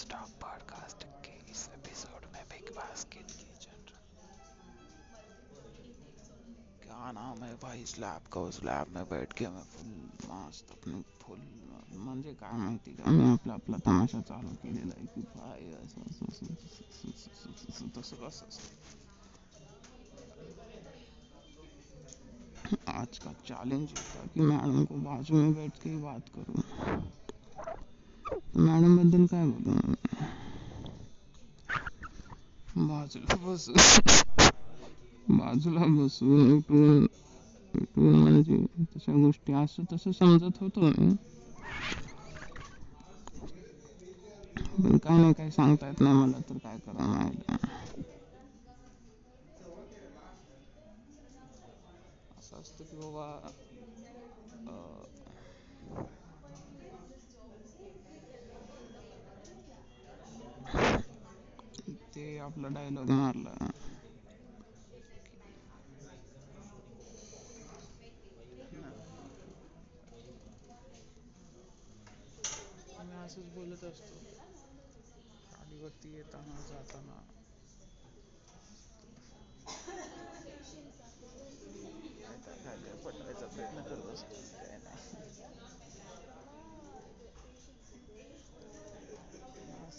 Stock podcast के इस episode में बिग बास के रहा क्या नाम है भाई स्लॅब का स्लॅब में बैठ के मैं फुल मस्त अपने फुल म्हणजे काय माहिती का मी आपला आपला तमाशा चालू केलेला आहे की भाई असं तसं कसं आज का चैलेंज था कि मैडम को बाजू में बैठ के ही बात करूँ मॅडमबद्दल काय बोलू? बाजूला बसून बाजूला बसून उठून उठून म्हणजे तशा गोष्टी असं तसं समजत होतो मी. पण काय नाही काय सांगता येत नाही मला तर काय करा माहिती असं असतं की बाबा ते आपला डायलॉग मारला मी असंच बोलत असतो. गाडीवरती येताना जाताना. काय काय पटवायचा प्रयत्न करत असतो.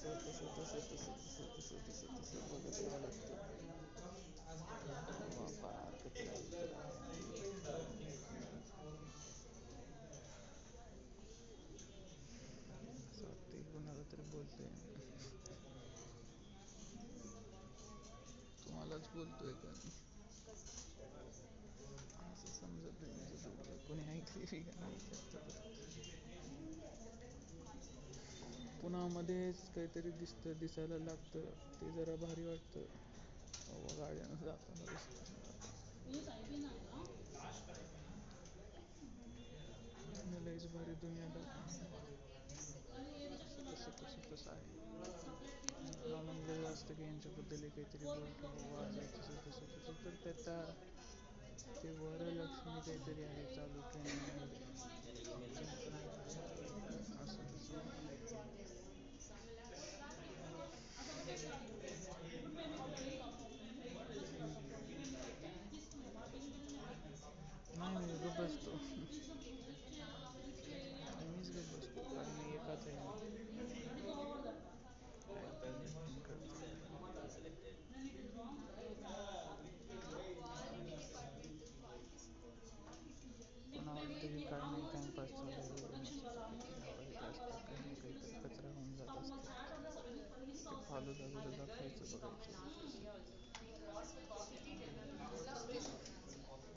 सोते सोते सोते सोते सोते सोते सोते सोते बगल में लगते बाबा कितना सोते को नवतर बोलते हैं तुम्हालाच बोलतोय का? असं समजत नाही कोणी ऐकली का? नाही पुन्हा काहीतरी दिसतं, दिसायला लागतं. ते जरा भारी वाटतं. गाड्यानं जाताना लयच भारी दुनिया तसं तसं तसं आहे. असतं की यांच्याबद्दल काहीतरी बोल किंवा तसं तसं. तर ते वरलक्ष्मी काहीतरी आहे चालू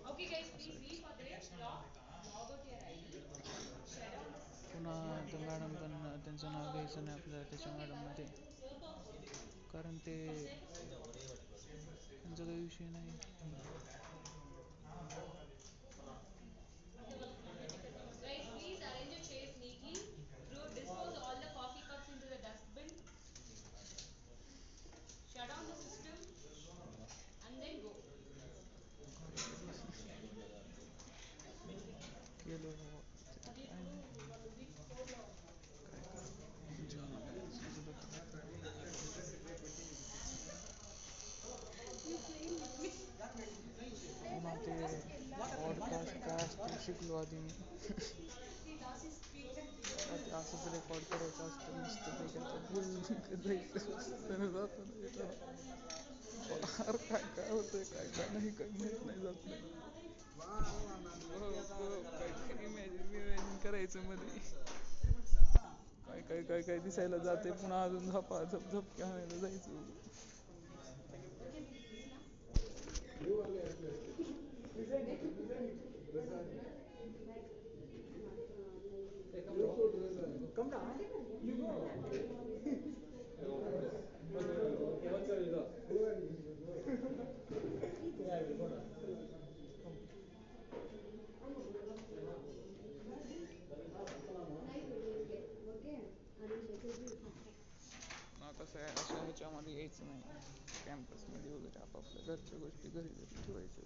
Okay, guys, please leave for the block. All go to नाव घ्यायचं नाही आपल्याला कारण ते त्यांचा विषय नहीं शिक लो आदमी आसपास रिकॉर्ड करायचा असतो मस्त पैकी त्याने जात नाही काय काय होतंय काय काय नाही काही माहीत नाही जात। नाही दिसायला जाते पुन्हा अजून झपा झप झपके आणायला जायचं कसं आहे अशा ह्याच्यामध्ये यायचं नाही कॅम्पसमध्ये वगैरे आपापल्या घरच्या गोष्टी घरी घरी ठेवायच्या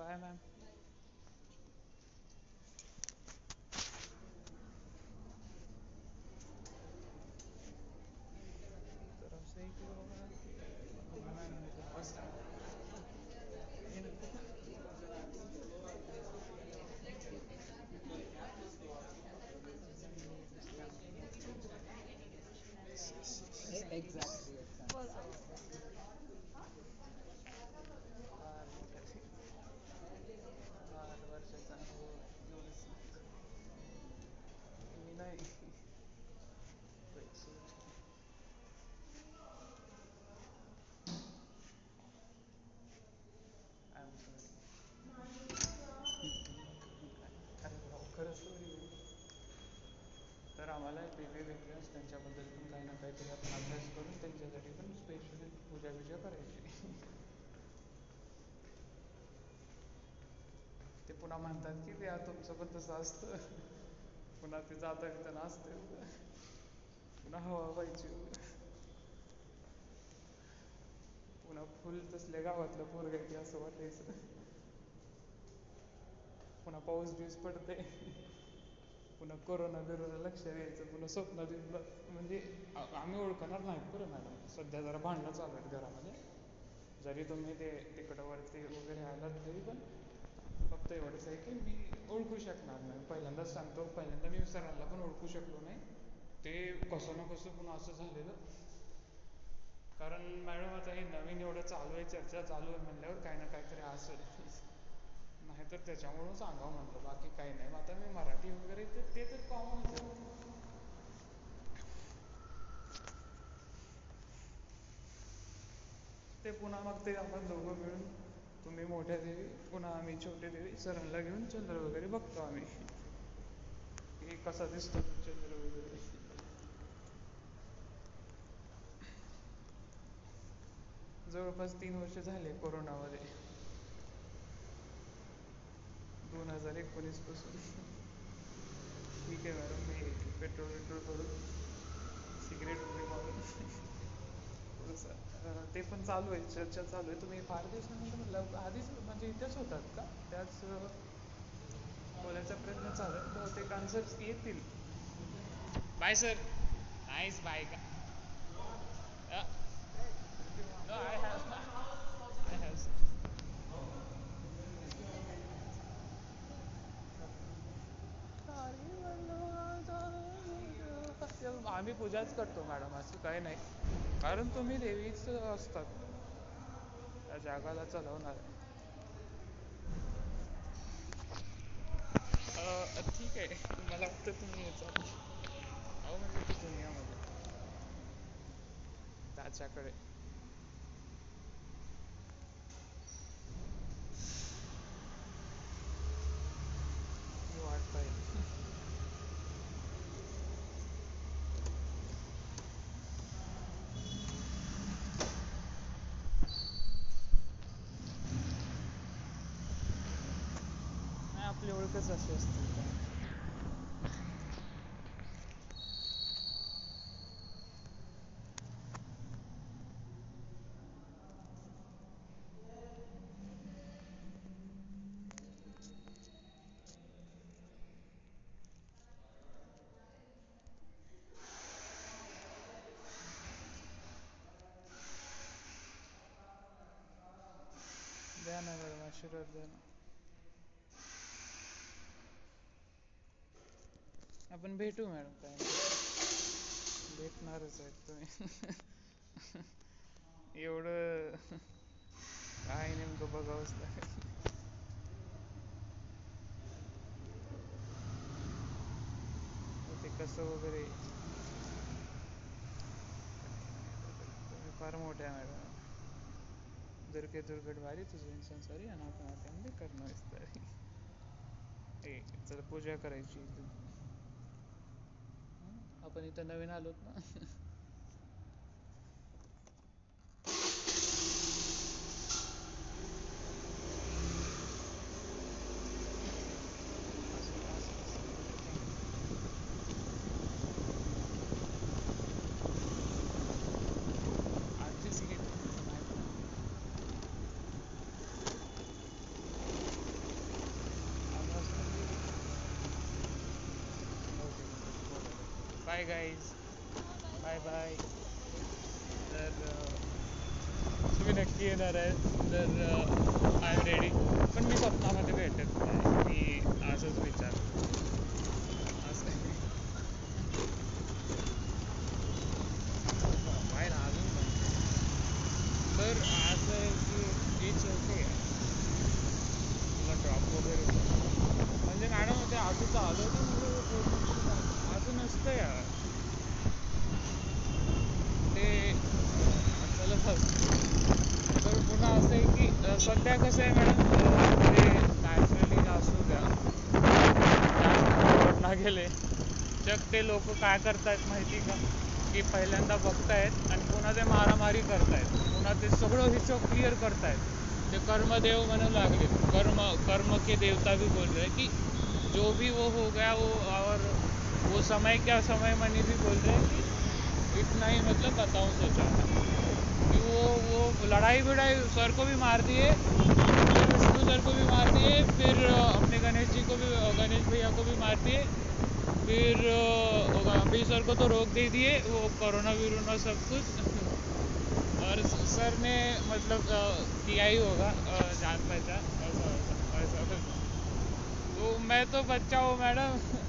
Bye, ma'am. Exactly. आम्हाला वेगळे वेगळे त्यांच्याबद्दल पण काही ना काहीतरी आपण अभ्यास करून त्यांच्यासाठी पण स्पेशली पूजा बिजा करायची. ते पुन्हा म्हणतात की ते तुमचं पण तसं असतं. पुन्हा ते जाता येताना असते पुन्हा हवा व्हायची. पुन्हा फुल तसल्या गावातलं पोरग आहे असं वाटायचं. पुन्हा पाऊस बीस पडते पुन्हा कोरोना बिरोना लक्ष द्यायचं पुन्हा स्वप्न म्हणजे आम्ही ओळखणार नाही बरं मॅडम. सध्या जरा भांडणं चालू आहेत घरामध्ये. जरी तुम्ही ते तिकडं वरती वगैरे आलात तरी पण फक्त एवढंच आहे की मी ओळखू शकणार नाही. पहिल्यांदाच सांगतो पहिल्यांदा मी सरांना पण ओळखू शकलो नाही. ते कसं ना कसं पुन्हा असं झालेलं. कारण मॅडम आता हे नवीन एवढं चालू आहे चर्चा चालू आहे म्हणल्यावर काही ना काहीतरी असं. नाही तर त्याच्यामुळं सांगावं म्हटलं बाकी काही नाही. आता मी मराठी वगैरे ते ते तर कॉमन ते पुन्हा मग ते आपण दोघं मिळून तुम्ही मोठ्या देवी पुन्हा आम्ही छोटे देवी सरांना घेऊन चंद्र वगैरे बघतो आम्ही. हे कसा दिसतो चंद्र वगैरे? जवळपास तीन वर्ष झाले कोरोनामध्ये. दोन हजार एकोणीसपासून. ठीक आहे मॅडम मी पेट्रोल वेट्रोल करून सिगरेट वगैरे मारून ते पण चालू आहे चर्चा चालू आहे. तुम्ही फार दिवसानंतर म्हटलं आधीच म्हणजे इथेच होतात का? त्याच बोलायचा प्रयत्न चालू आहे. बहुतेक आन्सर्स येतील. बाय सर नाईस बाय का No, I have. I have. आम्ही पूजाच करतो मॅडम असं काही नाही. कारण तुम्ही देवीच असतात. त्या जागाला चालवणार. ठीक आहे. मला वाटतं तुम्ही याचा अहो म्हणजे दुनियामध्ये. त्याच्याकडे. Bence Uruk'a zasiostin. Then I will measure it then. आपण भेटू मॅडम काय. भेटणारच आहेत तुम्ही. एवढं काय नेमकं बघावंच लागेल. ते कसं वगैरे? फार मॅडम. दुर्गे दुर्गटवारी तुझं संसारी अनाथ नात्यांमध्ये करणं विस्तारी ए, चल पूजा करायची? आपण इथं नवीन आलोत ना असं- असं- असं. आधीच घेतो नाही बाय गाईज बाय बाय तर तुम्ही नक्की येणार आहे. तर आय एम रेडी पण मी स्वतःमध्ये भेटत नाही. मी असंच विचार सध्या कसं आहे मॅडम? ते नॅचरली असू द्या जास्त ना गेले. जग ते लोक काय करतायत माहिती का? की पहिल्यांदा बघतायत आणि पुन्हा ते मारामारी करतायत. पुन्हा ते सगळं हिशोब क्लिअर करतायत. ते कर्मदेव म्हणू लागले. कर्म कर्म के देवता भी बोल रहे हैं कि, जो भी वो हो गया, वो और वो समय क्या समय मनी भी बोल रहे हैं कि, इतना ही मतलब बताऊँ सोचा है. कि वो वो लड़ाई भिड़ाई सर को भी मार दिए विष्णु सर को भी मार दिए, फिर अपने गणेश जी को भी गणेश भैया को भी मार दिए, फिर अभी सर को तो रोक दे दिए, वो कोरोना वीरोना सब कुछ। और सर ने मतलब किया ही होगा जान पहचान, ऐसा ऐसा ऐसा तो मैं तो बच्चा हूँ madam.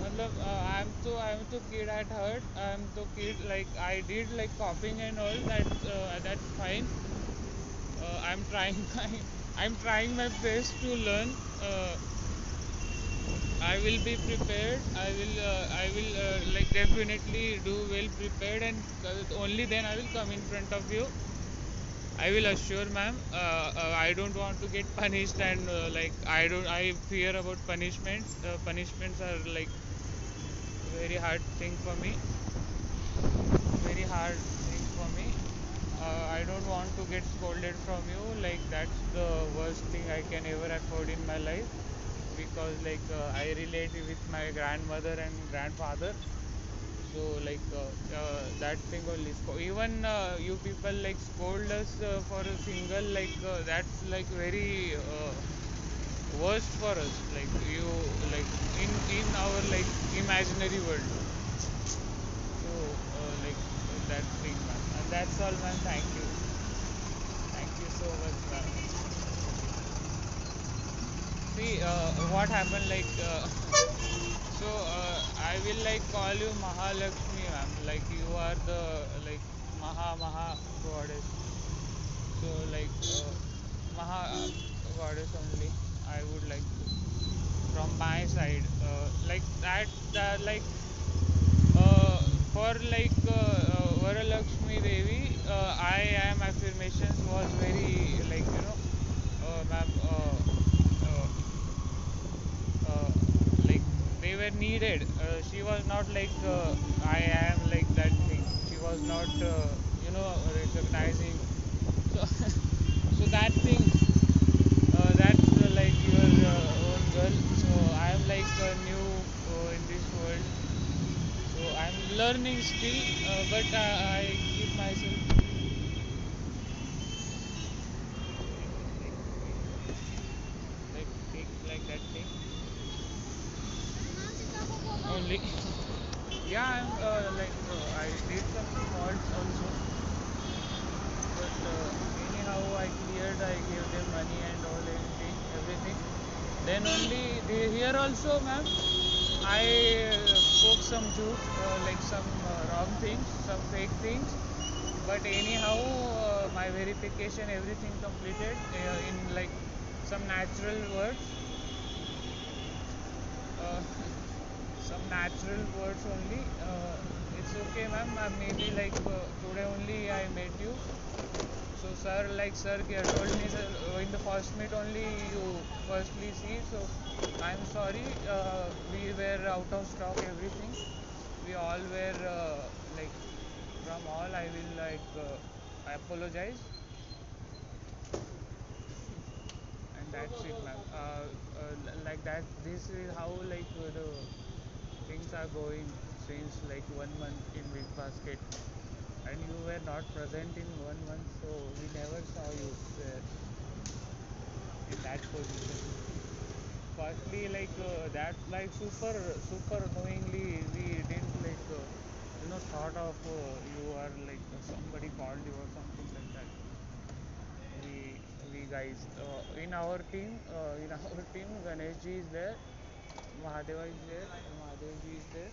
matlab, uh, I'm too I'm too kid at heart. I'm too kid like I did like copying and all that uh, that's fine. Uh, I'm trying my I'm trying my best to learn. Uh, I will be prepared. I will I will like definitely do well prepared and only then I will come in front of you. I will assure ma'am uh, uh, I don't want to get punished and uh, like I don't I fear about punishments. Punishments are like very hard thing for me. Very hard thing for me. Uh, I don't want to get scolded from you. Like that's the worst thing I can ever afford in my life because like uh, I relate with my grandmother and grandfather. So like uh, uh, that thing only. Even uh, you people like scold us uh, for a single like that's like very worst for us. Like you like in in our like imaginary world. So uh, like that thing, man. And that's all, man. Thank you. Thank you so much, man. See, uh, what happened like, uh, so uh, I will like call you Mahalakshmi, ma'am. Like you are the like Maha Maha goddess. So like uh, Maha uh, goddess only. I would like to from my side, uh, like that, like uh, for like uh, uh, Varalakshmi Devi, uh, I am affirmations was very like you know, uh, like they were needed. She was not like I am like that thing. She was not you know recognizing. So, so that thing, that's uh, like your uh, own girl. So I am like new uh, in this world. So I'm learning still, but uh, I keep myself like take like that thing only. Yeah, I'm uh, like uh, I did some faults also, but uh, anyhow I cleared. I gave them money and all everything. Everything. Then only they, also, ma'am. I uh, spoke some joke, uh, like some uh, wrong things, some fake things. But anyhow, uh, my verification, everything completed uh, in like some natural words. Uh, some natural words only. It's okay, ma'am. Uh, maybe like uh, today only I met you. So sir, like sir told me sir, uh, in the first meet only you firstly see. So I'm sorry, uh, we were out of stock everything. We all were uh, like from all I will like I apologize and that's it, ma'am. Like that, this is how like the things are going since like one month in Big Basket, and you were not present in one month, so we never saw you there in that position. Firstly, like uh, that, like super, super knowingly, we didn't like uh, know, thought of uh, you are like somebody called you or something like that. We we guys uh, in our team uh, in our team Ganeshji is there, Mahadeva is there, Mahadevji is there.